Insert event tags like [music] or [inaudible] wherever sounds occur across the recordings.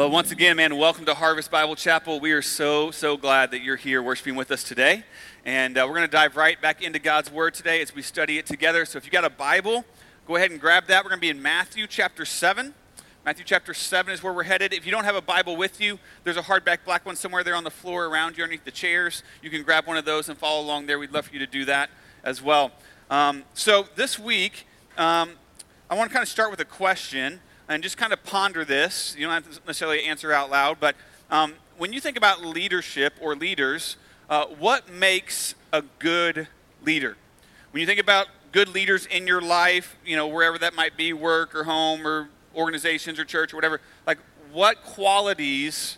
Well, once again, man, welcome to Harvest Bible Chapel. We are so, so glad that you're here worshiping with us today. And uh, we're going to dive right back into God's Word today as we study it together. So if you got a Bible, go ahead and grab that. We're going to be in Matthew chapter 7. Matthew chapter 7 is where we're headed. If you don't have a Bible with you, there's a hardback black one somewhere there on the floor around you underneath the chairs. You can grab one of those and follow along there. We'd love for you to do that as well. Um, so this week, um, I want to kind of start with a question and just kind of ponder this. You don't have to necessarily answer out loud, but um, when you think about leadership or leaders, uh, what makes a good leader? When you think about good leaders in your life, you know, wherever that might be, work or home or organizations or church or whatever, like what qualities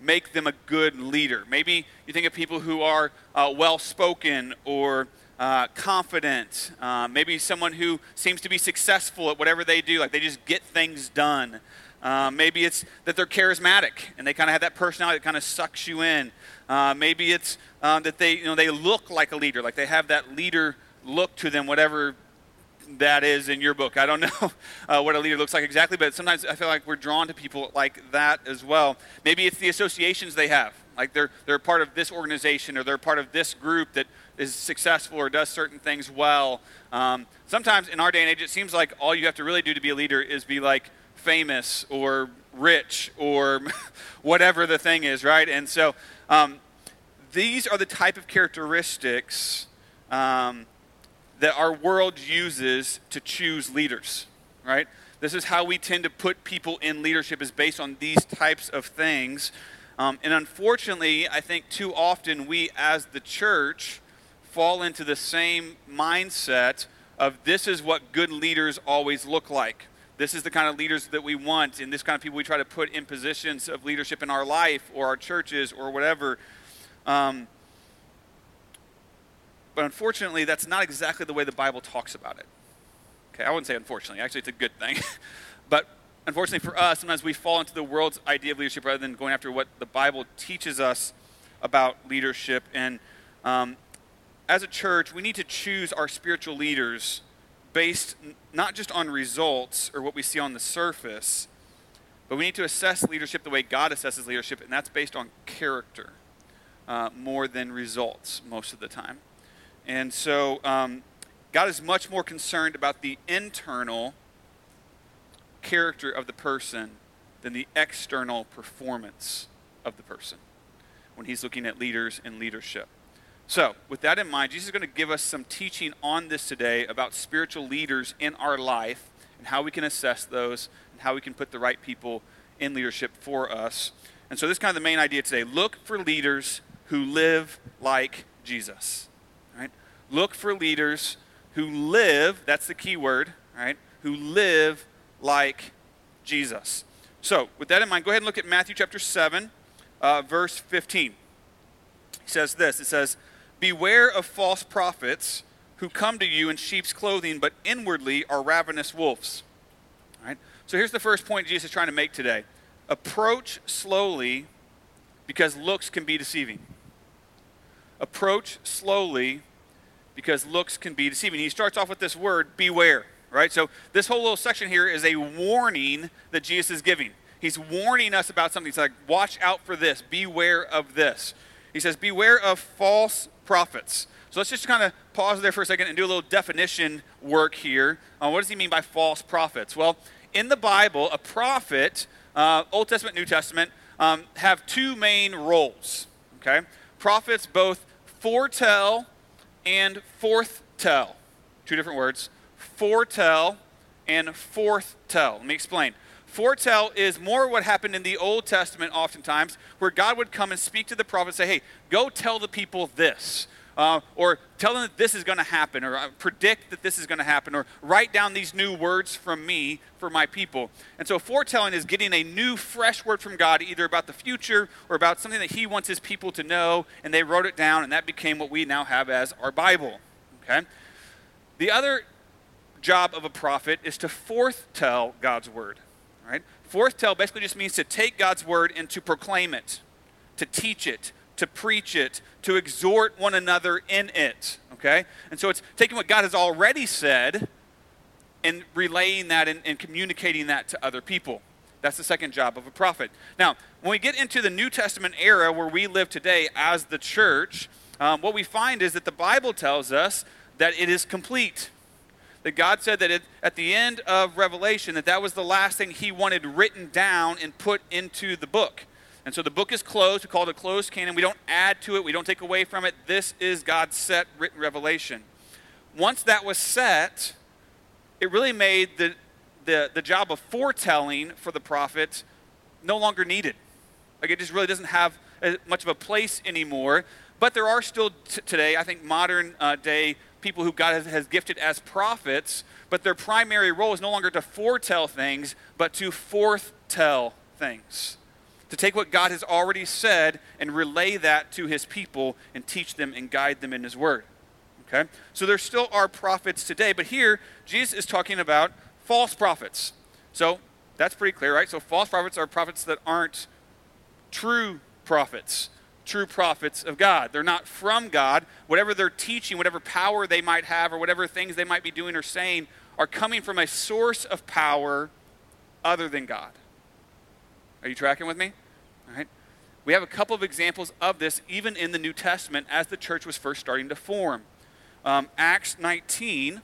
make them a good leader? Maybe you think of people who are uh, well spoken or uh, confident, uh, maybe someone who seems to be successful at whatever they do, like they just get things done. Uh, maybe it's that they're charismatic and they kind of have that personality that kind of sucks you in. Uh, maybe it's um, that they, you know, they look like a leader, like they have that leader look to them, whatever that is in your book. I don't [laughs] know uh, what a leader looks like exactly, but sometimes I feel like we're drawn to people like that as well. Maybe it's the associations they have. Like they're, they're part of this organization or they're part of this group that is successful or does certain things well. Um, sometimes in our day and age, it seems like all you have to really do to be a leader is be like famous or rich or [laughs] whatever the thing is, right? And so um, these are the type of characteristics um, that our world uses to choose leaders, right? This is how we tend to put people in leadership is based on these types of things. Um, and unfortunately, I think too often we as the church fall into the same mindset of this is what good leaders always look like. This is the kind of leaders that we want, and this kind of people we try to put in positions of leadership in our life or our churches or whatever. Um, but unfortunately, that's not exactly the way the Bible talks about it. Okay, I wouldn't say unfortunately. Actually, it's a good thing. [laughs] but unfortunately for us, sometimes we fall into the world's idea of leadership rather than going after what the Bible teaches us about leadership. And um, as a church, we need to choose our spiritual leaders based not just on results or what we see on the surface, but we need to assess leadership the way God assesses leadership, and that's based on character uh, more than results most of the time. And so um, God is much more concerned about the internal character of the person than the external performance of the person when he's looking at leaders and leadership. So, with that in mind, Jesus is going to give us some teaching on this today about spiritual leaders in our life and how we can assess those and how we can put the right people in leadership for us. And so, this is kind of the main idea today. Look for leaders who live like Jesus. Right? Look for leaders who live, that's the key word, right? Who live like Jesus. So, with that in mind, go ahead and look at Matthew chapter 7, uh, verse 15. He says this It says, Beware of false prophets who come to you in sheep's clothing, but inwardly are ravenous wolves. All right? So here's the first point Jesus is trying to make today approach slowly because looks can be deceiving. Approach slowly because looks can be deceiving. He starts off with this word, beware, right? So this whole little section here is a warning that Jesus is giving. He's warning us about something. He's like, watch out for this, beware of this. He says, beware of false prophets. So let's just kind of pause there for a second and do a little definition work here. Uh, what does he mean by false prophets? Well, in the Bible, a prophet, uh, Old Testament, New Testament, um, have two main roles. Okay, prophets both foretell and forthtell. Two different words: foretell and forthtell. Let me explain. Foretell is more what happened in the Old Testament, oftentimes, where God would come and speak to the prophet and say, Hey, go tell the people this. Uh, or tell them that this is going to happen, or uh, predict that this is going to happen, or write down these new words from me for my people. And so, foretelling is getting a new, fresh word from God, either about the future or about something that He wants His people to know, and they wrote it down, and that became what we now have as our Bible. Okay? The other job of a prophet is to foretell God's word right? Forthtell basically just means to take God's word and to proclaim it, to teach it, to preach it, to exhort one another in it, okay? And so it's taking what God has already said and relaying that and, and communicating that to other people. That's the second job of a prophet. Now, when we get into the New Testament era where we live today as the church, um, what we find is that the Bible tells us that it is complete. That God said that it, at the end of Revelation, that that was the last thing He wanted written down and put into the book. And so the book is closed. We call it a closed canon. We don't add to it, we don't take away from it. This is God's set written revelation. Once that was set, it really made the, the, the job of foretelling for the prophet no longer needed. Like it just really doesn't have much of a place anymore. But there are still t- today, I think, modern uh, day people who God has, has gifted as prophets, but their primary role is no longer to foretell things, but to forthtell things. To take what God has already said and relay that to his people and teach them and guide them in his word. Okay? So there still are prophets today, but here Jesus is talking about false prophets. So that's pretty clear, right? So false prophets are prophets that aren't true prophets, true prophets of God. They're not from God. Whatever they're teaching, whatever power they might have, or whatever things they might be doing or saying, are coming from a source of power other than God. Are you tracking with me? All right. We have a couple of examples of this even in the New Testament as the church was first starting to form. Um, Acts 19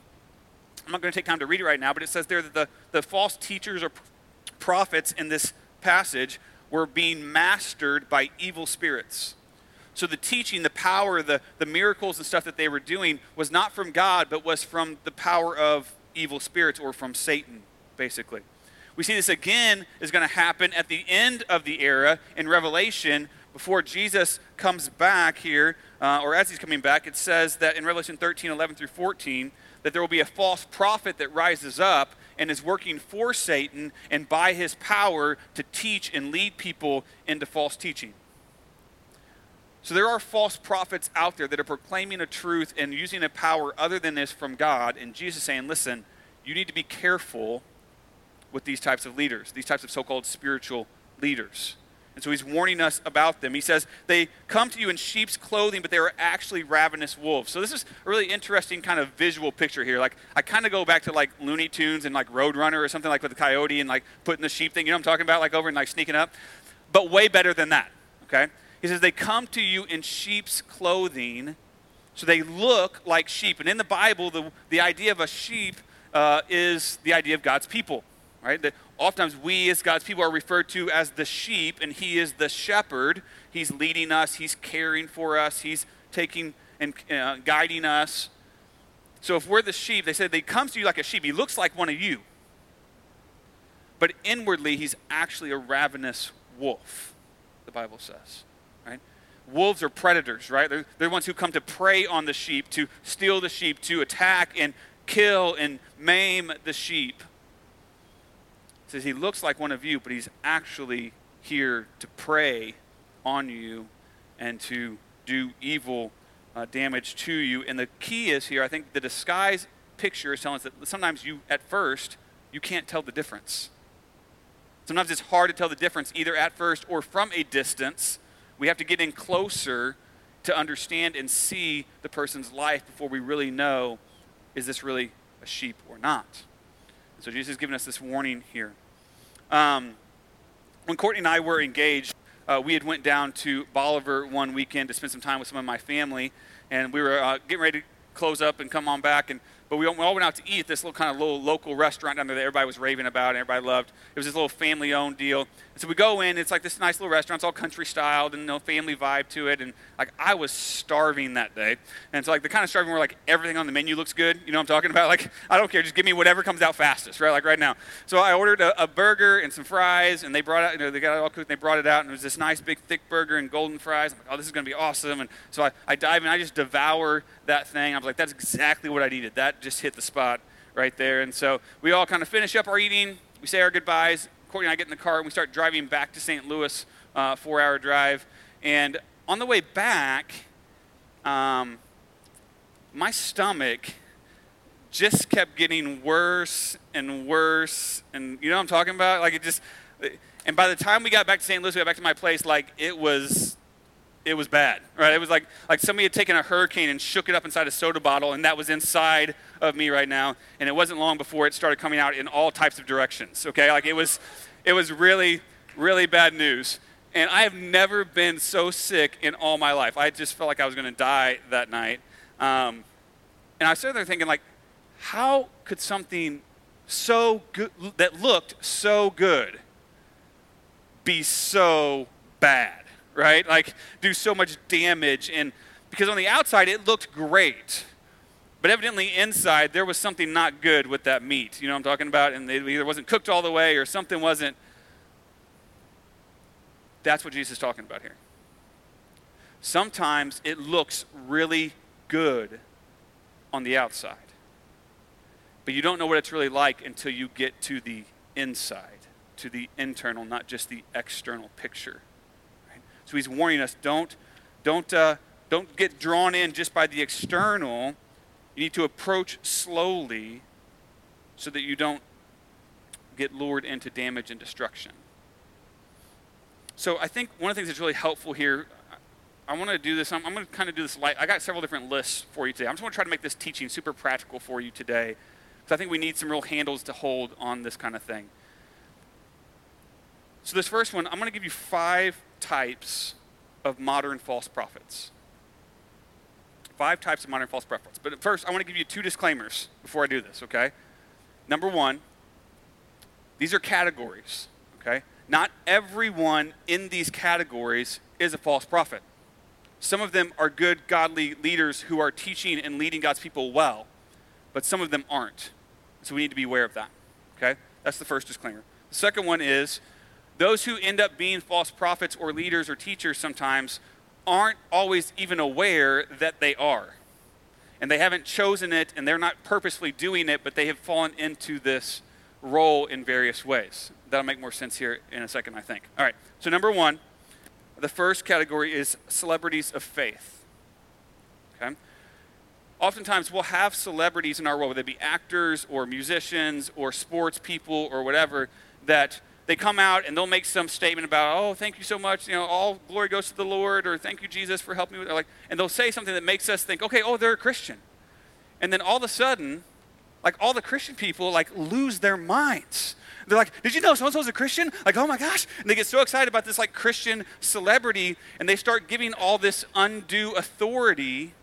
I'm not going to take time to read it right now, but it says there that the, the false teachers or prophets in this passage were being mastered by evil spirits. So the teaching, the power, the, the miracles and stuff that they were doing was not from God, but was from the power of evil spirits or from Satan, basically. We see this again is going to happen at the end of the era in Revelation before Jesus comes back here, uh, or as he's coming back. It says that in Revelation 13, 11 through 14, that there will be a false prophet that rises up and is working for Satan and by his power to teach and lead people into false teaching. So there are false prophets out there that are proclaiming a truth and using a power other than this from God. And Jesus saying, listen, you need to be careful with these types of leaders, these types of so called spiritual leaders. And so he's warning us about them. He says, They come to you in sheep's clothing, but they are actually ravenous wolves. So this is a really interesting kind of visual picture here. Like, I kind of go back to like Looney Tunes and like Roadrunner or something like with the coyote and like putting the sheep thing, you know what I'm talking about? Like over and like sneaking up. But way better than that, okay? He says, They come to you in sheep's clothing, so they look like sheep. And in the Bible, the, the idea of a sheep uh, is the idea of God's people right? That oftentimes we as God's people are referred to as the sheep, and He is the shepherd. He's leading us, He's caring for us, He's taking and uh, guiding us. So if we're the sheep, they said He comes to you like a sheep. He looks like one of you. But inwardly, he's actually a ravenous wolf, the Bible says. Right? Wolves are predators, right? They're, they're the ones who come to prey on the sheep, to steal the sheep, to attack and kill and maim the sheep says he looks like one of you, but he's actually here to prey on you and to do evil uh, damage to you. And the key is here, I think the disguise picture is telling us that sometimes you, at first, you can't tell the difference. Sometimes it's hard to tell the difference either at first or from a distance. We have to get in closer to understand and see the person's life before we really know is this really a sheep or not. So Jesus has given us this warning here. Um, when Courtney and I were engaged, uh, we had went down to Bolivar one weekend to spend some time with some of my family, and we were uh, getting ready to close up and come on back. And but we all went out to eat at this little kind of little local restaurant down there that everybody was raving about and everybody loved. It was this little family-owned deal. So we go in. It's like this nice little restaurant. It's all country styled and no family vibe to it. And like I was starving that day. And so like the kind of starving where like everything on the menu looks good. You know what I'm talking about? [laughs] Like I don't care. Just give me whatever comes out fastest, right? Like right now. So I ordered a, a burger and some fries, and they brought out. You know, they got it all cooked. And they brought it out, and it was this nice big thick burger and golden fries. I'm like, oh, this is gonna be awesome. And so I, I dive in. I just devour that thing. I was like, that's exactly what I needed. That just hit the spot right there. And so we all kind of finish up our eating. We say our goodbyes. Courtney and I get in the car and we start driving back to St. Louis, uh, four hour drive. And on the way back, um, my stomach just kept getting worse and worse. And you know what I'm talking about? Like it just, and by the time we got back to St. Louis, we got back to my place, like it was it was bad, right? It was like, like somebody had taken a hurricane and shook it up inside a soda bottle, and that was inside of me right now. And it wasn't long before it started coming out in all types of directions, okay? Like it was, It was really, really bad news. And I have never been so sick in all my life. I just felt like I was going to die that night. Um, and I started there thinking, like, how could something so good that looked so good be so bad, right? Like, do so much damage. And because on the outside it looked great, but evidently inside there was something not good with that meat. You know what I'm talking about? And it either wasn't cooked all the way or something wasn't that's what Jesus is talking about here. Sometimes it looks really good on the outside, but you don't know what it's really like until you get to the inside, to the internal, not just the external picture. So he's warning us: don't, don't, uh, don't get drawn in just by the external. You need to approach slowly, so that you don't get lured into damage and destruction. So I think one of the things that's really helpful here, I want to do this. I'm, I'm going to kind of do this light. I got several different lists for you today. I'm just going to try to make this teaching super practical for you today because I think we need some real handles to hold on this kind of thing. So this first one, I'm going to give you five types of modern false prophets. Five types of modern false prophets. But first, I want to give you two disclaimers before I do this, okay? Number one, these are categories, okay? Not everyone in these categories is a false prophet. Some of them are good, godly leaders who are teaching and leading God's people well, but some of them aren't. So we need to be aware of that. Okay? That's the first disclaimer. The second one is those who end up being false prophets or leaders or teachers sometimes aren't always even aware that they are. And they haven't chosen it and they're not purposely doing it, but they have fallen into this role in various ways. That'll make more sense here in a second, I think. All right, so number one, the first category is celebrities of faith. Okay? Oftentimes, we'll have celebrities in our world, whether they be actors or musicians or sports people or whatever, that they come out and they'll make some statement about, oh, thank you so much, you know, all glory goes to the Lord, or thank you, Jesus, for helping me with it. Like, and they'll say something that makes us think, okay, oh, they're a Christian. And then all of a sudden, like all the Christian people like lose their minds. They're like, did you know so and so's a Christian? Like, oh my gosh. And they get so excited about this like Christian celebrity and they start giving all this undue authority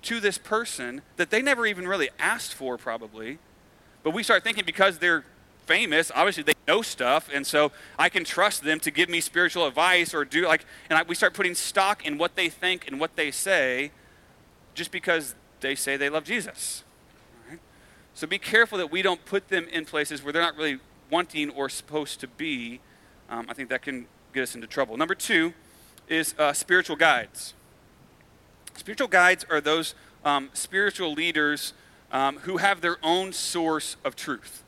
to this person that they never even really asked for, probably. But we start thinking because they're famous, obviously they know stuff, and so I can trust them to give me spiritual advice or do like, and I, we start putting stock in what they think and what they say just because they say they love Jesus. So be careful that we don't put them in places where they're not really wanting or supposed to be. Um, I think that can get us into trouble. Number two is uh, spiritual guides. Spiritual guides are those um, spiritual leaders um, who have their own source of truth.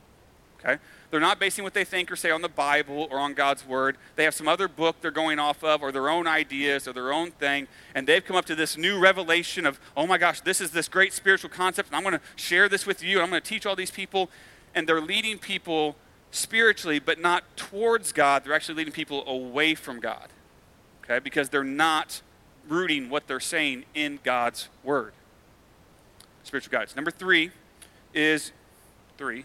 Okay? They're not basing what they think or say on the Bible or on God's Word. They have some other book they're going off of or their own ideas or their own thing. And they've come up to this new revelation of, oh my gosh, this is this great spiritual concept. And I'm going to share this with you. I'm going to teach all these people. And they're leading people spiritually, but not towards God. They're actually leading people away from God. Okay? Because they're not rooting what they're saying in God's Word. Spiritual guides. Number three is three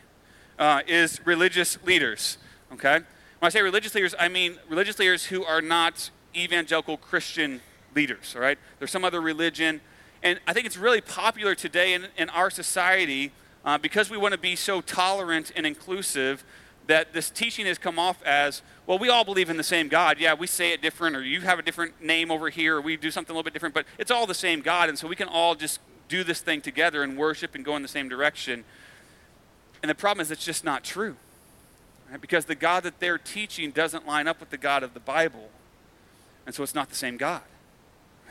uh, is religious leaders. Okay? When I say religious leaders, I mean religious leaders who are not evangelical Christian leaders, all right? There's some other religion. And I think it's really popular today in, in our society uh, because we want to be so tolerant and inclusive that this teaching has come off as well, we all believe in the same God. Yeah, we say it different, or you have a different name over here, or we do something a little bit different, but it's all the same God. And so we can all just do this thing together and worship and go in the same direction. And the problem is, it's just not true. Right? Because the God that they're teaching doesn't line up with the God of the Bible. And so it's not the same God.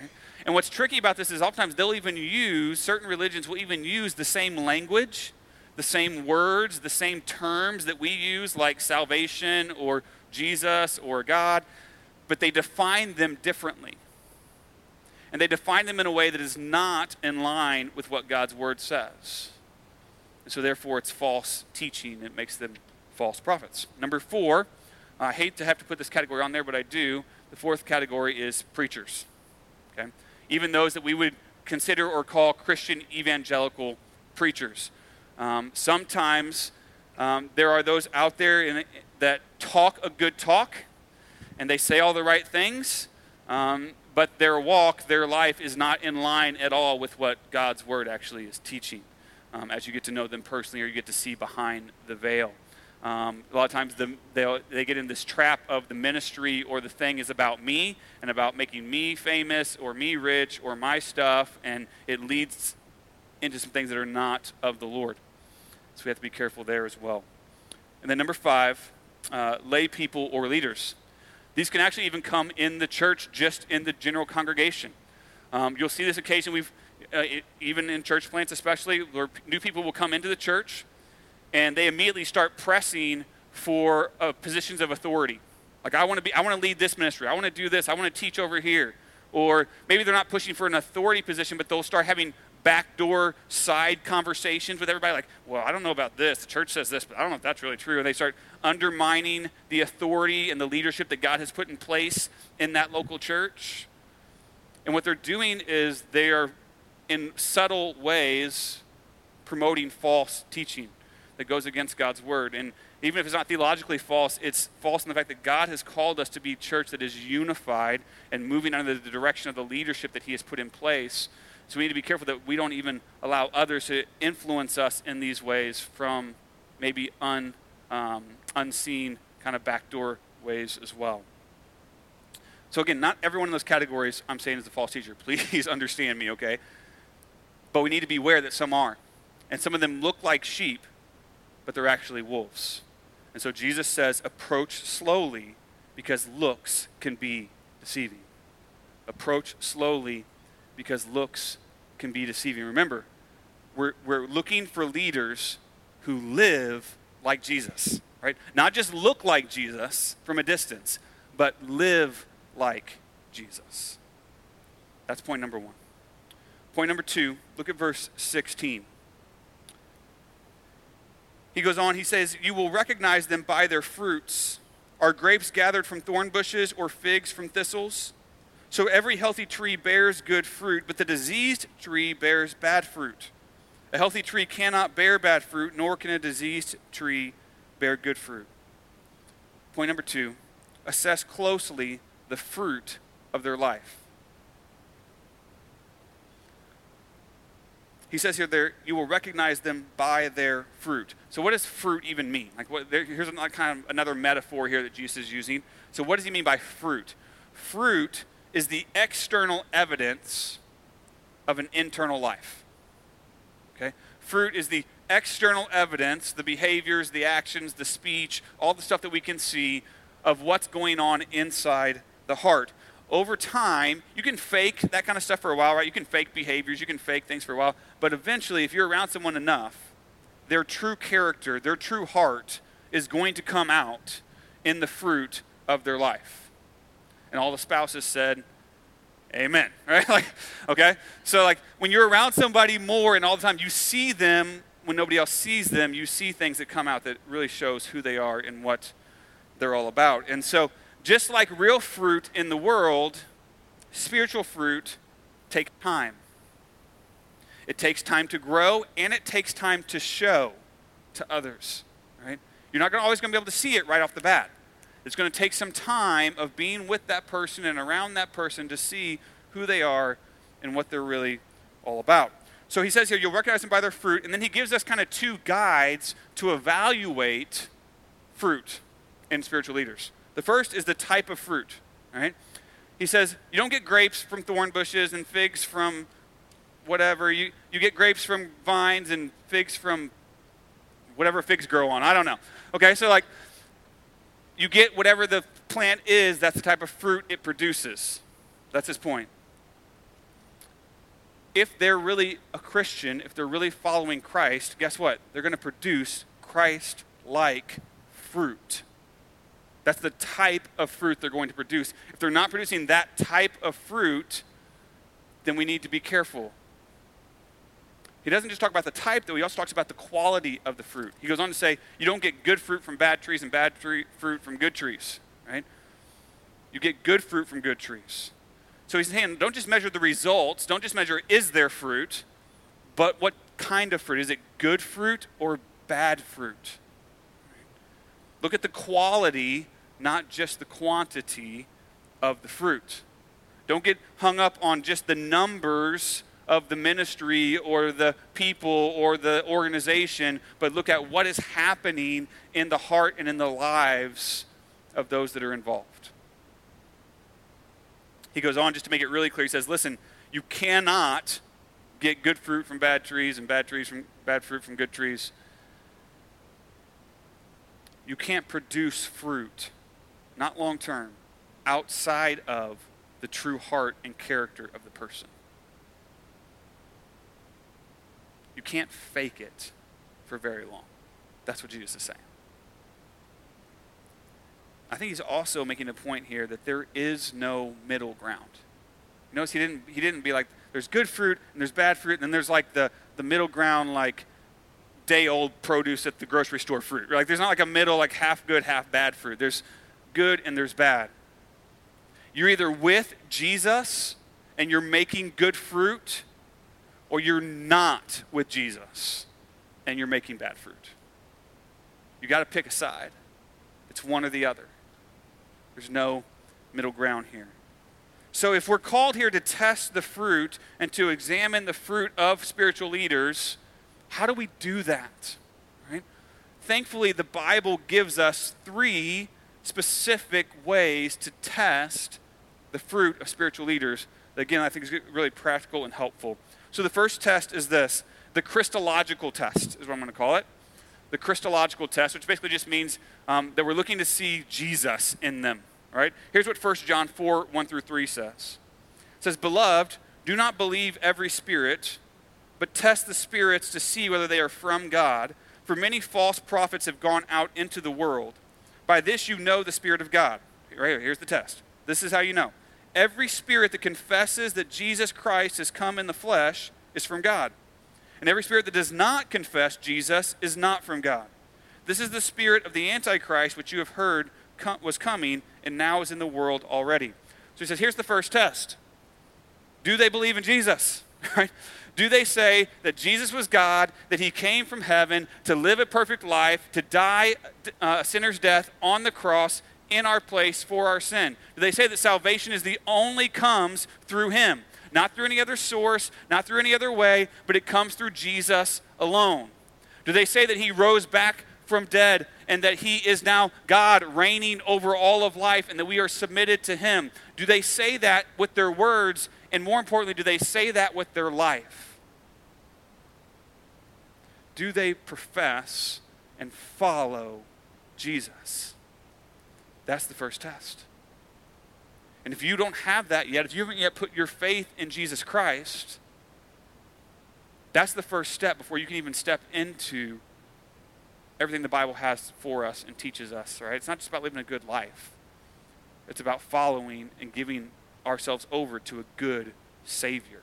Right? And what's tricky about this is oftentimes they'll even use, certain religions will even use the same language, the same words, the same terms that we use, like salvation or Jesus or God, but they define them differently. And they define them in a way that is not in line with what God's word says. And so, therefore, it's false teaching. It makes them false prophets. Number four, I hate to have to put this category on there, but I do. The fourth category is preachers. Okay? Even those that we would consider or call Christian evangelical preachers. Um, sometimes um, there are those out there in, that talk a good talk and they say all the right things, um, but their walk, their life is not in line at all with what God's word actually is teaching um, as you get to know them personally or you get to see behind the veil. Um, a lot of times the, they get in this trap of the ministry or the thing is about me and about making me famous or me rich or my stuff, and it leads into some things that are not of the Lord. So we have to be careful there as well. And then number five, uh, lay people or leaders. These can actually even come in the church, just in the general congregation. Um, you'll see this occasion. We've uh, even in church plants, especially, where new people will come into the church and they immediately start pressing for uh, positions of authority. Like I want to be, I want to lead this ministry. I want to do this. I want to teach over here. Or maybe they're not pushing for an authority position, but they'll start having backdoor side conversations with everybody. Like, well, I don't know about this. The church says this, but I don't know if that's really true. And they start undermining the authority and the leadership that God has put in place in that local church. And what they're doing is they are, in subtle ways, promoting false teaching that goes against God's word. And even if it's not theologically false, it's false in the fact that God has called us to be a church that is unified and moving under the direction of the leadership that He has put in place. So we need to be careful that we don't even allow others to influence us in these ways from maybe un, um, unseen kind of backdoor ways as well. So again, not everyone in those categories I'm saying is a false teacher. [laughs] Please understand me, okay? But we need to be aware that some are. And some of them look like sheep, but they're actually wolves. And so Jesus says, approach slowly because looks can be deceiving. Approach slowly because looks can be deceiving. Remember, we're, we're looking for leaders who live like Jesus, right? Not just look like Jesus from a distance, but live like Jesus. That's point number one. Point number two, look at verse 16. He goes on, he says, You will recognize them by their fruits. Are grapes gathered from thorn bushes or figs from thistles? So every healthy tree bears good fruit, but the diseased tree bears bad fruit. A healthy tree cannot bear bad fruit, nor can a diseased tree bear good fruit. Point number two assess closely the fruit of their life. He says here, there you will recognize them by their fruit. So, what does fruit even mean? Like, what, there, here's kind of another metaphor here that Jesus is using. So, what does he mean by fruit? Fruit is the external evidence of an internal life. Okay, fruit is the external evidence, the behaviors, the actions, the speech, all the stuff that we can see of what's going on inside the heart over time, you can fake that kind of stuff for a while, right? You can fake behaviors, you can fake things for a while, but eventually, if you're around someone enough, their true character, their true heart is going to come out in the fruit of their life. And all the spouses said, Amen. [laughs] Right? Like, okay? So, like, when you're around somebody more and all the time you see them when nobody else sees them, you see things that come out that really shows who they are and what they're all about. And so, just like real fruit in the world, spiritual fruit takes time. It takes time to grow and it takes time to show to others, right? You're not always going to be able to see it right off the bat. It's going to take some time of being with that person and around that person to see who they are and what they're really all about. So he says here, you'll recognize them by their fruit, and then he gives us kind of two guides to evaluate fruit in spiritual leaders. The first is the type of fruit. Right? He says, you don't get grapes from thorn bushes and figs from whatever. You, you get grapes from vines and figs from whatever figs grow on. I don't know. Okay, so like you get whatever the plant is, that's the type of fruit it produces. That's his point. If they're really a Christian, if they're really following Christ, guess what? They're going to produce Christ like fruit. That's the type of fruit they're going to produce. If they're not producing that type of fruit, then we need to be careful. He doesn't just talk about the type, though, he also talks about the quality of the fruit. He goes on to say, you don't get good fruit from bad trees and bad tree, fruit from good trees, right? You get good fruit from good trees. So he's saying, don't just measure the results, don't just measure is there fruit, but what kind of fruit? Is it good fruit or bad fruit? Look at the quality, not just the quantity of the fruit. Don't get hung up on just the numbers of the ministry or the people or the organization, but look at what is happening in the heart and in the lives of those that are involved. He goes on just to make it really clear. He says, Listen, you cannot get good fruit from bad trees and bad trees from bad fruit from good trees. You can't produce fruit, not long term, outside of the true heart and character of the person. You can't fake it for very long. That's what Jesus is saying. I think he's also making a point here that there is no middle ground. notice he didn't, he didn't be like, there's good fruit and there's bad fruit, and then there's like the, the middle ground, like day old produce at the grocery store fruit. Like there's not like a middle, like half good, half bad fruit. There's good and there's bad. You're either with Jesus and you're making good fruit, or you're not with Jesus and you're making bad fruit. You got to pick a side. It's one or the other. There's no middle ground here. So, if we're called here to test the fruit and to examine the fruit of spiritual leaders, how do we do that? Right? Thankfully, the Bible gives us three specific ways to test the fruit of spiritual leaders that, again, I think is really practical and helpful. So the first test is this the Christological test, is what I'm going to call it. The Christological test, which basically just means um, that we're looking to see Jesus in them. Right? Here's what 1 John 4 1 through 3 says It says, Beloved, do not believe every spirit, but test the spirits to see whether they are from God. For many false prophets have gone out into the world. By this you know the Spirit of God. Right here, here's the test. This is how you know. Every spirit that confesses that Jesus Christ has come in the flesh is from God. And every spirit that does not confess Jesus is not from God. This is the spirit of the Antichrist, which you have heard was coming and now is in the world already. So he says, here's the first test Do they believe in Jesus? [laughs] Right? Do they say that Jesus was God, that he came from heaven to live a perfect life, to die uh, a sinner's death on the cross, in our place for our sin? Do they say that salvation is the only comes through him? Not through any other source, not through any other way, but it comes through Jesus alone. Do they say that he rose back from dead and that he is now God reigning over all of life and that we are submitted to him? Do they say that with their words? And more importantly, do they say that with their life? Do they profess and follow Jesus? That's the first test. And if you don't have that yet, if you haven't yet put your faith in Jesus Christ, that's the first step before you can even step into everything the Bible has for us and teaches us, right? It's not just about living a good life. It's about following and giving ourselves over to a good Savior.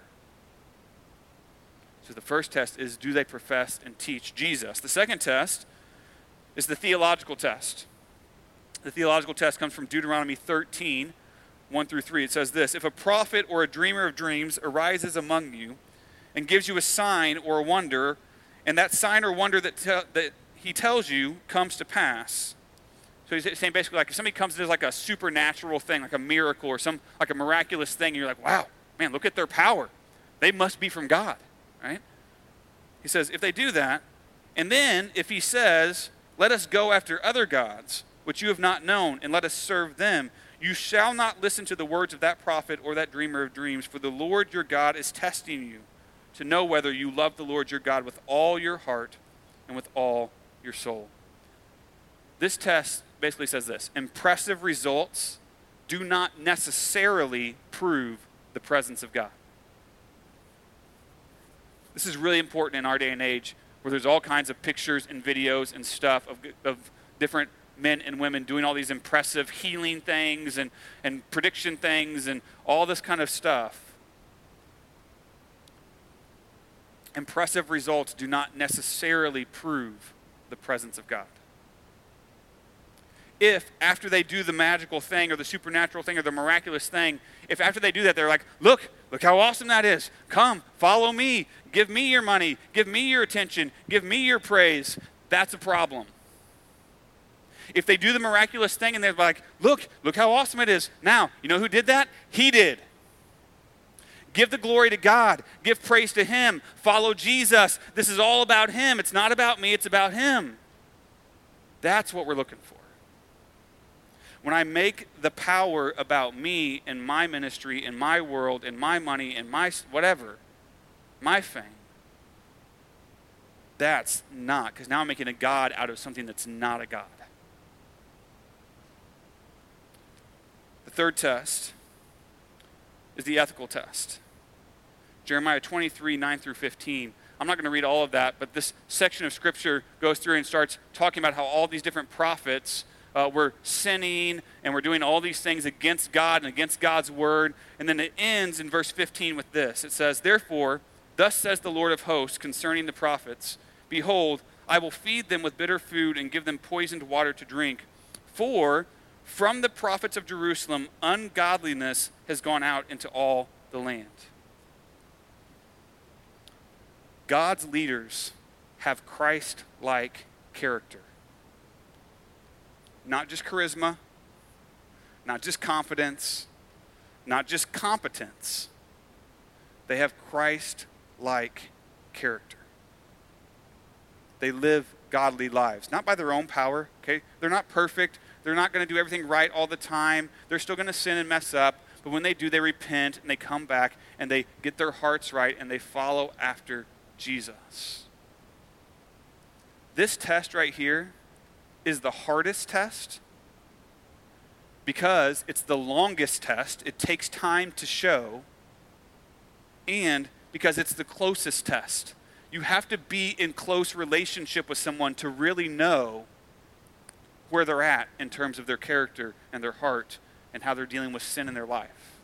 So the first test is do they profess and teach Jesus? The second test is the theological test. The theological test comes from Deuteronomy 13, 1 through 3. It says this If a prophet or a dreamer of dreams arises among you and gives you a sign or a wonder, and that sign or wonder that, te- that he tells you comes to pass. So he's saying basically like if somebody comes and does like a supernatural thing, like a miracle or some like a miraculous thing, and you're like, wow, man, look at their power. They must be from God, right? He says, if they do that, and then if he says, let us go after other gods which you have not known, and let us serve them. You shall not listen to the words of that prophet or that dreamer of dreams, for the Lord your God is testing you to know whether you love the Lord your God with all your heart and with all your soul. This test basically says this impressive results do not necessarily prove the presence of God. This is really important in our day and age where there's all kinds of pictures and videos and stuff of, of different men and women doing all these impressive healing things and, and prediction things and all this kind of stuff. Impressive results do not necessarily prove the presence of God. If after they do the magical thing or the supernatural thing or the miraculous thing, if after they do that they're like, look, look how awesome that is. Come, follow me. Give me your money. Give me your attention. Give me your praise. That's a problem If they do the miraculous thing and they're like, look, look how awesome it is. Now, you know who did that? He did. Give the glory to God. Give praise to Him. Follow Jesus. This is all about Him. It's not about me, it's about Him. That's what we're looking for. When I make the power about me and my ministry and my world and my money and my whatever, my fame, that's not, because now I'm making a God out of something that's not a God. The third test is the ethical test. Jeremiah 23, 9 through 15. I'm not going to read all of that, but this section of Scripture goes through and starts talking about how all these different prophets uh, were sinning and we're doing all these things against God and against God's word. And then it ends in verse 15 with this it says, Therefore, thus says the Lord of hosts concerning the prophets Behold, I will feed them with bitter food and give them poisoned water to drink. For from the prophets of Jerusalem, ungodliness has gone out into all the land. God's leaders have Christ like character. Not just charisma, not just confidence, not just competence. They have Christ like character. They live godly lives, not by their own power, okay? They're not perfect. They're not going to do everything right all the time. They're still going to sin and mess up. But when they do, they repent and they come back and they get their hearts right and they follow after Jesus. This test right here is the hardest test because it's the longest test. It takes time to show, and because it's the closest test. You have to be in close relationship with someone to really know where they're at in terms of their character and their heart and how they're dealing with sin in their life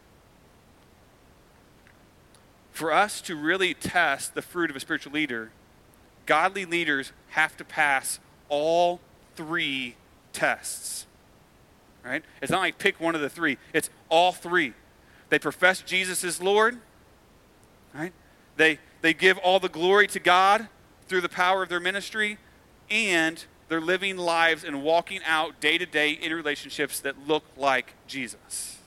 for us to really test the fruit of a spiritual leader, godly leaders have to pass all three tests. Right? It's not like pick one of the three, it's all three. They profess Jesus as Lord, right? They, they give all the glory to God through the power of their ministry, and they're living lives and walking out day to day in relationships that look like Jesus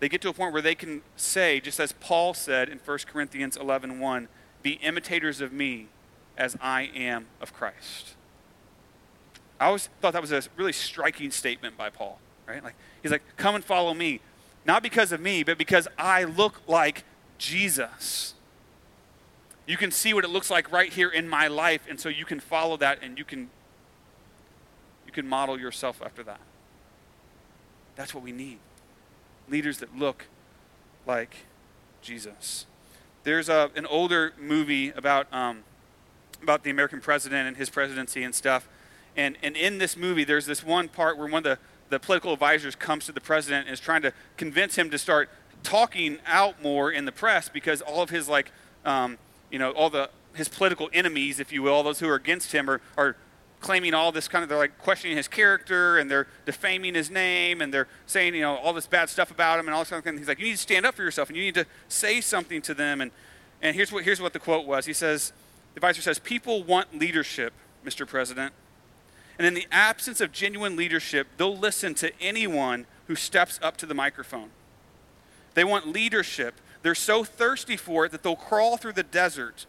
they get to a point where they can say, just as Paul said in 1 Corinthians 11 1, be imitators of me as I am of Christ. I always thought that was a really striking statement by Paul, right? Like he's like, come and follow me. Not because of me, but because I look like Jesus. You can see what it looks like right here in my life, and so you can follow that and you can you can model yourself after that. That's what we need leaders that look like Jesus. There's a, an older movie about, um, about the American president and his presidency and stuff. And, and in this movie, there's this one part where one of the, the political advisors comes to the president and is trying to convince him to start talking out more in the press because all of his, like, um, you know, all the his political enemies, if you will, those who are against him, are, are claiming all this kind of, they're like questioning his character and they're defaming his name and they're saying, you know, all this bad stuff about him and all this kind of thing. He's like, you need to stand up for yourself and you need to say something to them. And, and here's, what, here's what the quote was. He says, the advisor says, people want leadership, Mr. President. And in the absence of genuine leadership, they'll listen to anyone who steps up to the microphone. They want leadership. They're so thirsty for it that they'll crawl through the desert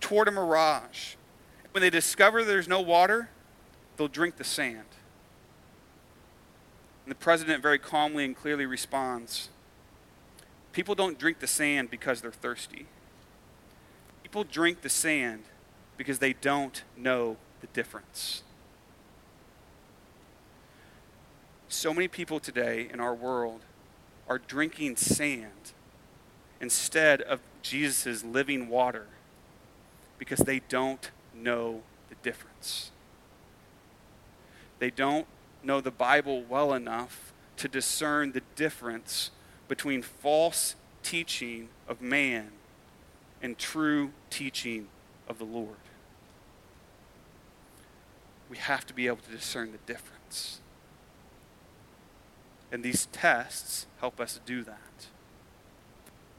toward a mirage when they discover there's no water, they'll drink the sand. And the president very calmly and clearly responds People don't drink the sand because they're thirsty. People drink the sand because they don't know the difference. So many people today in our world are drinking sand instead of Jesus' living water because they don't know the difference. They don't know the Bible well enough to discern the difference between false teaching of man and true teaching of the Lord. We have to be able to discern the difference. And these tests help us do that.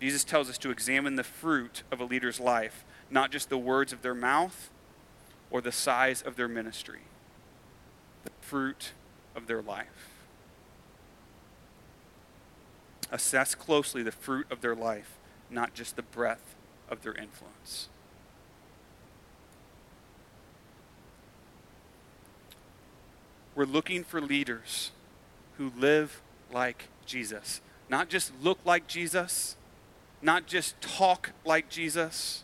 Jesus tells us to examine the fruit of a leader's life, not just the words of their mouth, or the size of their ministry. The fruit of their life. Assess closely the fruit of their life, not just the breadth of their influence. We're looking for leaders who live like Jesus. Not just look like Jesus, not just talk like Jesus,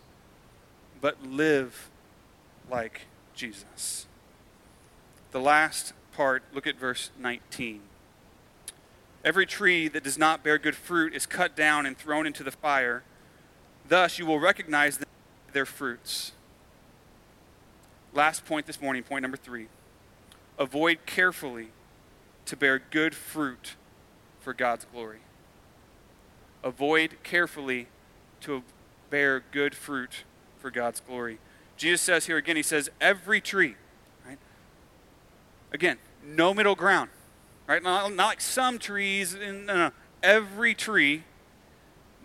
but live like Jesus. The last part, look at verse 19. Every tree that does not bear good fruit is cut down and thrown into the fire. Thus you will recognize their fruits. Last point this morning, point number three. Avoid carefully to bear good fruit for God's glory. Avoid carefully to bear good fruit for God's glory. Jesus says here again, he says, every tree, right? Again, no middle ground, right? Not, not like some trees, no, no. Every tree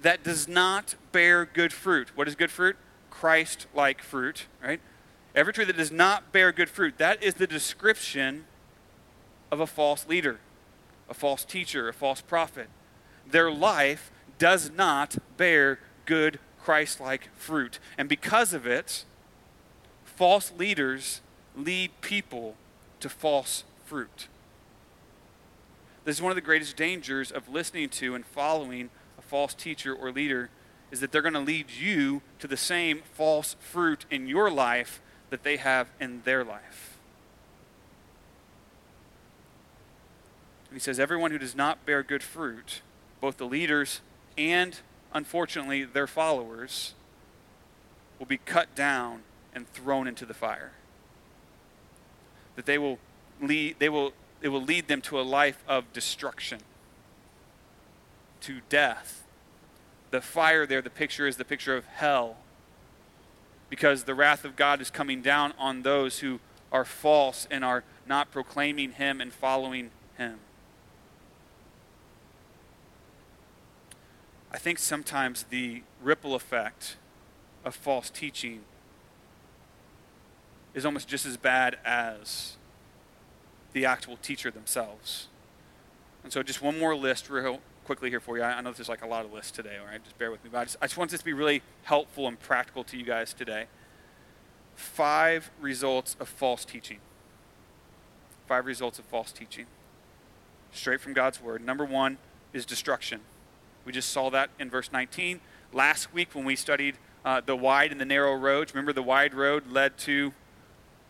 that does not bear good fruit. What is good fruit? Christ like fruit, right? Every tree that does not bear good fruit. That is the description of a false leader, a false teacher, a false prophet. Their life does not bear good Christ like fruit. And because of it, false leaders lead people to false fruit. This is one of the greatest dangers of listening to and following false teacher or leader is that they're going to lead you to the same false fruit in your life that they have in their life. he says, Everyone who does not bear good fruit, both the leaders and, unfortunately, their followers, will be cut down and thrown into the fire. That they will lead, they will, it will lead them to a life of destruction, to death. The fire there, the picture is the picture of hell. Because the wrath of God is coming down on those who are false and are not proclaiming Him and following Him. I think sometimes the ripple effect of false teaching is almost just as bad as the actual teacher themselves. And so, just one more list, real quickly here for you. I know there's like a lot of lists today, all right? Just bear with me. But I just, I just want this to be really helpful and practical to you guys today. Five results of false teaching. Five results of false teaching. Straight from God's word. Number one is destruction. We just saw that in verse 19. Last week, when we studied uh, the wide and the narrow roads, remember the wide road led to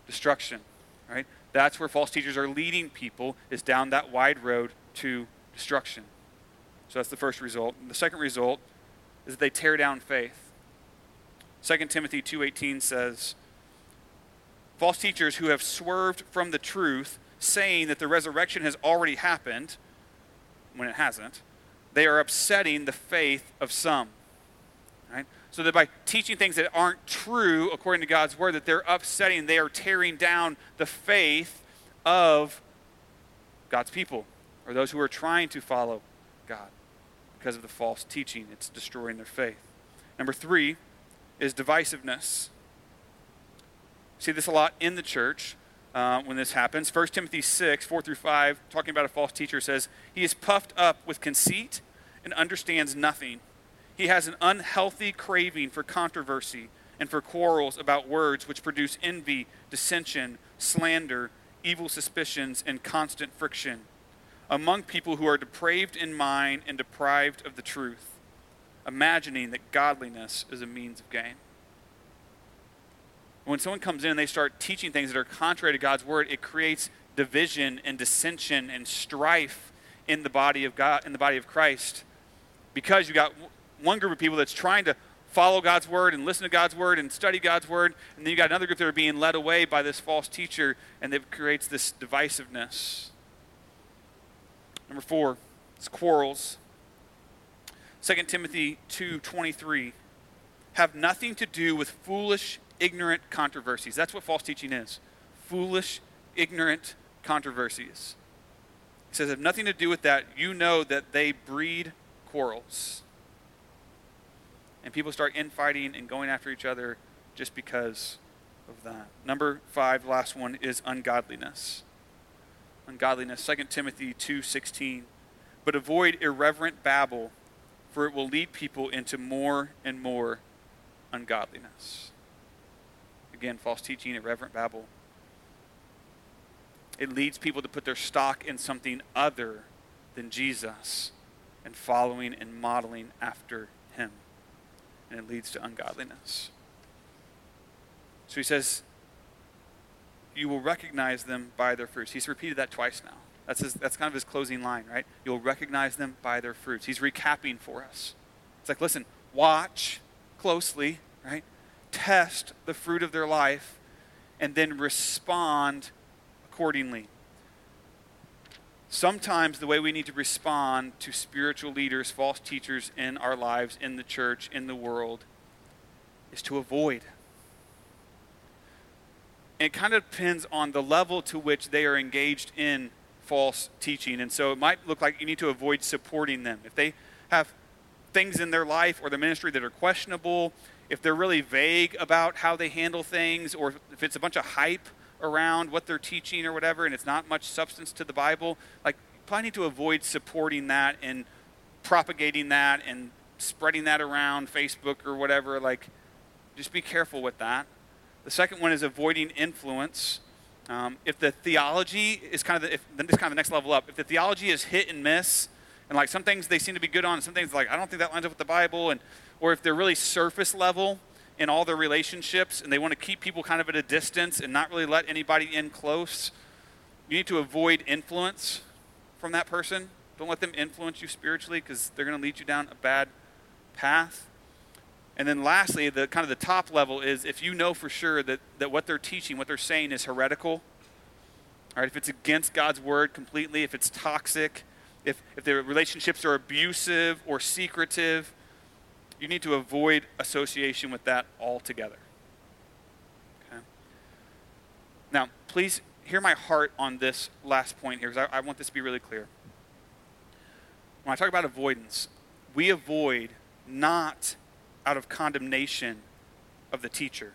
destruction, right? That's where false teachers are leading people, is down that wide road to destruction. So that's the first result. The second result is that they tear down faith. 2 Timothy 2:18 says, "False teachers who have swerved from the truth, saying that the resurrection has already happened when it hasn't, they are upsetting the faith of some. Right? So that by teaching things that aren't true according to God's word, that they're upsetting, they are tearing down the faith of God's people or those who are trying to follow God because of the false teaching. It's destroying their faith. Number three is divisiveness. See this a lot in the church uh, when this happens. 1 Timothy 6, 4 through 5, talking about a false teacher, says, He is puffed up with conceit and understands nothing. He has an unhealthy craving for controversy and for quarrels about words which produce envy, dissension, slander, evil suspicions, and constant friction among people who are depraved in mind and deprived of the truth, imagining that godliness is a means of gain. When someone comes in and they start teaching things that are contrary to God's word, it creates division and dissension and strife in the body of God, in the body of Christ because you got one group of people that's trying to follow God's word and listen to God's word and study God's word, and then you got another group that are being led away by this false teacher, and it creates this divisiveness. Number four, it's quarrels. 2 Timothy 2:23 have nothing to do with foolish, ignorant controversies. That's what false teaching is. Foolish, ignorant controversies. He says have nothing to do with that. You know that they breed quarrels. And people start infighting and going after each other just because of that. Number five, last one, is ungodliness. Ungodliness. 2 Timothy 2:16. But avoid irreverent babble, for it will lead people into more and more ungodliness. Again, false teaching, irreverent babble. It leads people to put their stock in something other than Jesus and following and modeling after him. And it leads to ungodliness. So he says, You will recognize them by their fruits. He's repeated that twice now. That's, his, that's kind of his closing line, right? You'll recognize them by their fruits. He's recapping for us. It's like, listen, watch closely, right? Test the fruit of their life and then respond accordingly. Sometimes the way we need to respond to spiritual leaders, false teachers in our lives, in the church, in the world, is to avoid. It kind of depends on the level to which they are engaged in false teaching. And so it might look like you need to avoid supporting them. If they have things in their life or their ministry that are questionable, if they're really vague about how they handle things, or if it's a bunch of hype around what they're teaching or whatever, and it's not much substance to the Bible, like you probably need to avoid supporting that and propagating that and spreading that around Facebook or whatever. Like, just be careful with that. The second one is avoiding influence. Um, if the theology is kind of the, if, then it's kind of the next level up. If the theology is hit and miss, and like some things they seem to be good on, some things like I don't think that lines up with the Bible, and or if they're really surface level in all their relationships, and they want to keep people kind of at a distance and not really let anybody in close, you need to avoid influence from that person. Don't let them influence you spiritually because they're going to lead you down a bad path. And then lastly, the kind of the top level is if you know for sure that, that what they're teaching, what they're saying is heretical, all right, if it's against God's word completely, if it's toxic, if, if the relationships are abusive or secretive, you need to avoid association with that altogether. Okay? Now, please hear my heart on this last point here, because I, I want this to be really clear. When I talk about avoidance, we avoid not out of condemnation of the teacher,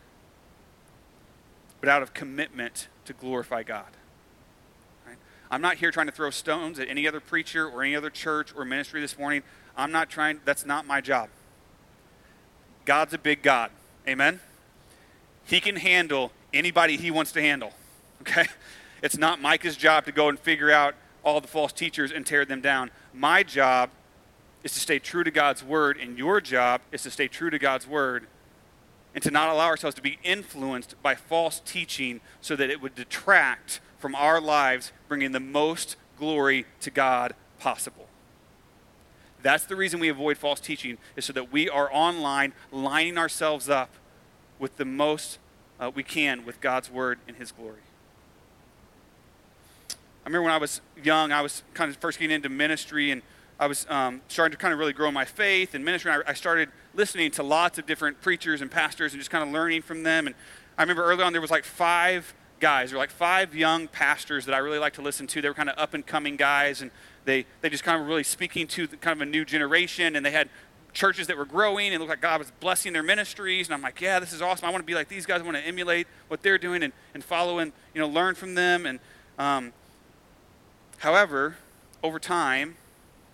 but out of commitment to glorify God. Right? I'm not here trying to throw stones at any other preacher or any other church or ministry this morning. I'm not trying, that's not my job. God's a big God. Amen? He can handle anybody he wants to handle. [laughs] Okay? It's not Micah's job to go and figure out all the false teachers and tear them down. My job is to stay true to God's word, and your job is to stay true to God's word and to not allow ourselves to be influenced by false teaching so that it would detract from our lives, bringing the most glory to God possible. That's the reason we avoid false teaching, is so that we are online lining ourselves up with the most uh, we can with God's word and His glory. I remember when I was young, I was kind of first getting into ministry and I was um, starting to kind of really grow my faith and ministry. I, I started listening to lots of different preachers and pastors and just kind of learning from them. And I remember early on there was like five guys, were like five young pastors that I really liked to listen to. They were kind of up and coming guys, and they they just kind of really speaking to the, kind of a new generation. And they had churches that were growing and looked like God was blessing their ministries. And I'm like, yeah, this is awesome. I want to be like these guys. I want to emulate what they're doing and, and follow and, you know, learn from them. And um, however, over time,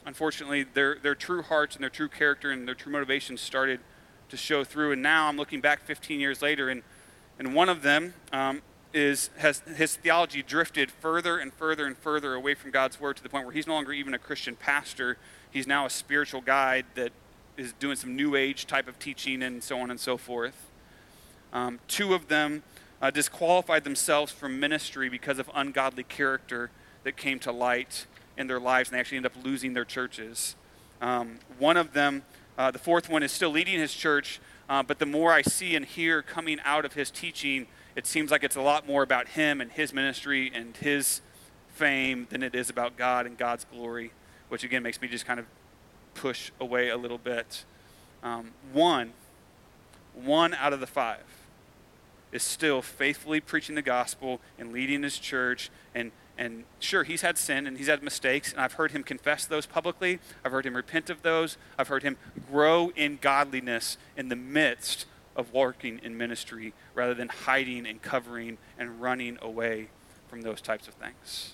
unfortunately, their, their true hearts and their true character and their true motivations started to show through. And now I'm looking back 15 years later, and, and one of them um, is, has his theology drifted further and further and further away from God's word to the point where he's no longer even a Christian pastor. He's now a spiritual guide that is doing some new age type of teaching and so on and so forth. Um, two of them uh, disqualified themselves from ministry because of ungodly character that came to light in their lives, and they actually end up losing their churches. Um, one of them, uh, the fourth one, is still leading his church, uh, but the more I see and hear coming out of his teaching, it seems like it's a lot more about him and his ministry and his fame than it is about God and God's glory, which again makes me just kind of push away a little bit. Um, one, one out of the five is still faithfully preaching the gospel and leading his church and and sure, he's had sin and he's had mistakes, and I've heard him confess those publicly. I've heard him repent of those. I've heard him grow in godliness in the midst of working in ministry rather than hiding and covering and running away from those types of things.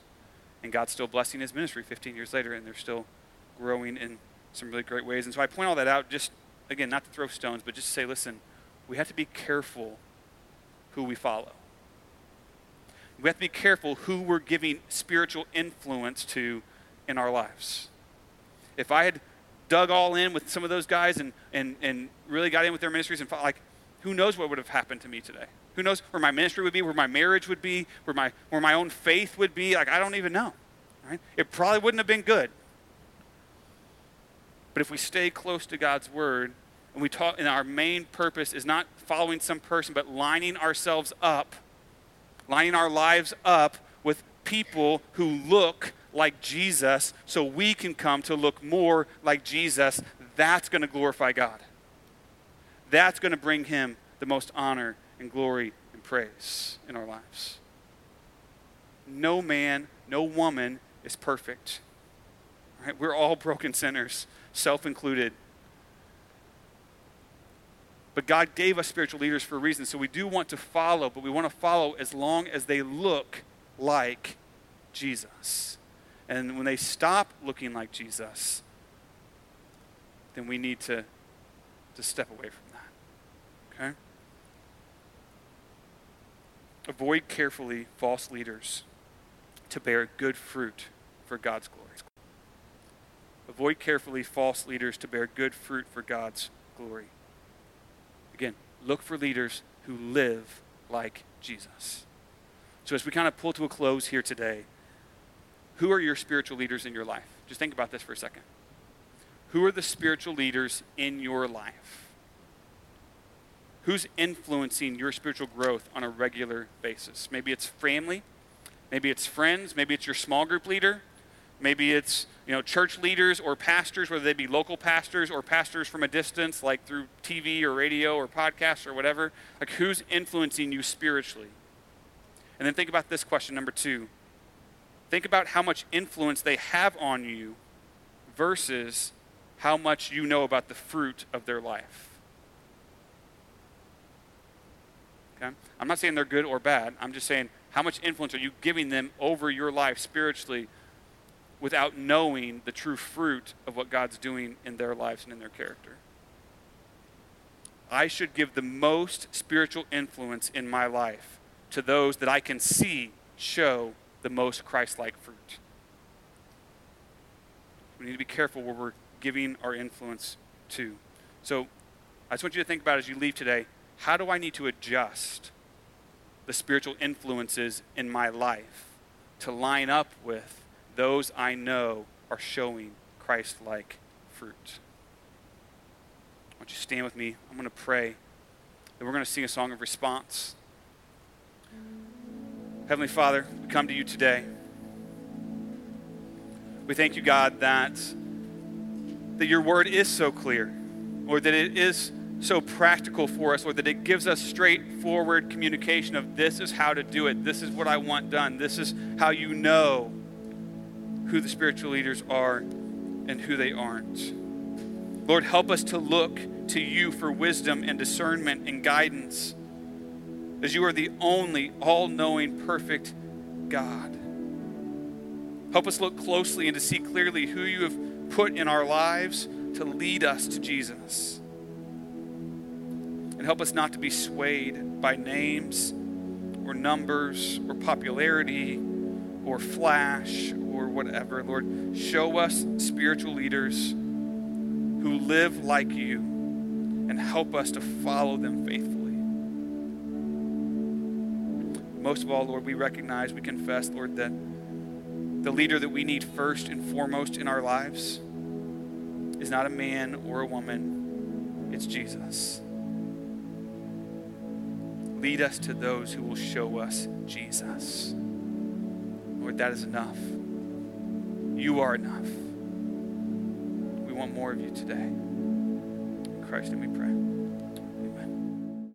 And God's still blessing his ministry 15 years later, and they're still growing in some really great ways. And so I point all that out just, again, not to throw stones, but just to say, listen, we have to be careful who we follow. We have to be careful who we're giving spiritual influence to in our lives. If I had dug all in with some of those guys and, and, and really got in with their ministries and like, who knows what would have happened to me today? Who knows where my ministry would be, where my marriage would be, where my, where my own faith would be? Like, I don't even know. Right? It probably wouldn't have been good. But if we stay close to God's word, and we talk, and our main purpose is not following some person, but lining ourselves up, lining our lives up with people who look like Jesus so we can come to look more like Jesus, that's going to glorify God. That's going to bring him the most honor and glory and praise in our lives. No man, no woman is perfect. Right? We're all [laughs] broken sinners, self included. But God gave us spiritual leaders for a reason. So we do want to follow, but we want to follow as long as they look like Jesus. And when they stop looking like Jesus, then we need to, to step away from that. Okay? Avoid carefully false leaders to bear good fruit for God's glory. Avoid carefully false leaders to bear good fruit for God's glory. Again, look for leaders who live like Jesus. So, as we kind of pull to a close here today, who are your spiritual leaders in your life? Just think about this for a second. Who are the spiritual leaders in your life? Who's influencing your spiritual growth on a regular basis? Maybe it's family, maybe it's friends, maybe it's your small group leader, maybe it's you know church leaders or pastors, whether they be local pastors or pastors from a distance, like through TV or radio or podcasts or whatever. Like who's influencing you spiritually? And then think about this question number two Think about how much influence they have on you versus how much you know about the fruit of their life. Okay? I'm not saying they're good or bad. I'm just saying how much influence are you giving them over your life spiritually without knowing the true fruit of what God's doing in their lives and in their character? I should give the most spiritual influence in my life to those that I can see show the most Christ like fruit. We need to be careful where we're giving our influence to. So I just want you to think about as you leave today how do I need to adjust the spiritual influences in my life to line up with those I know are showing Christ like fruit? I want you stand with me. I'm going to pray. And we're going to sing a song of response. Heavenly Father, we come to you today. We thank you, God, that, that your word is so clear, or that it is so practical for us, or that it gives us straightforward communication of this is how to do it, this is what I want done, this is how you know who the spiritual leaders are and who they aren't. Lord, help us to look to you for wisdom and discernment and guidance as you are the only all knowing, perfect God. Help us look closely and to see clearly who you have put in our lives to lead us to Jesus. And help us not to be swayed by names or numbers or popularity or flash or whatever. Lord, show us spiritual leaders who live like you and help us to follow them faithfully. Most of all, Lord, we recognize, we confess, Lord, that the leader that we need first and foremost in our lives is not a man or a woman, it's Jesus. Lead us to those who will show us Jesus. Lord, that is enough. You are enough. We want more of you today. In Christ, and we pray.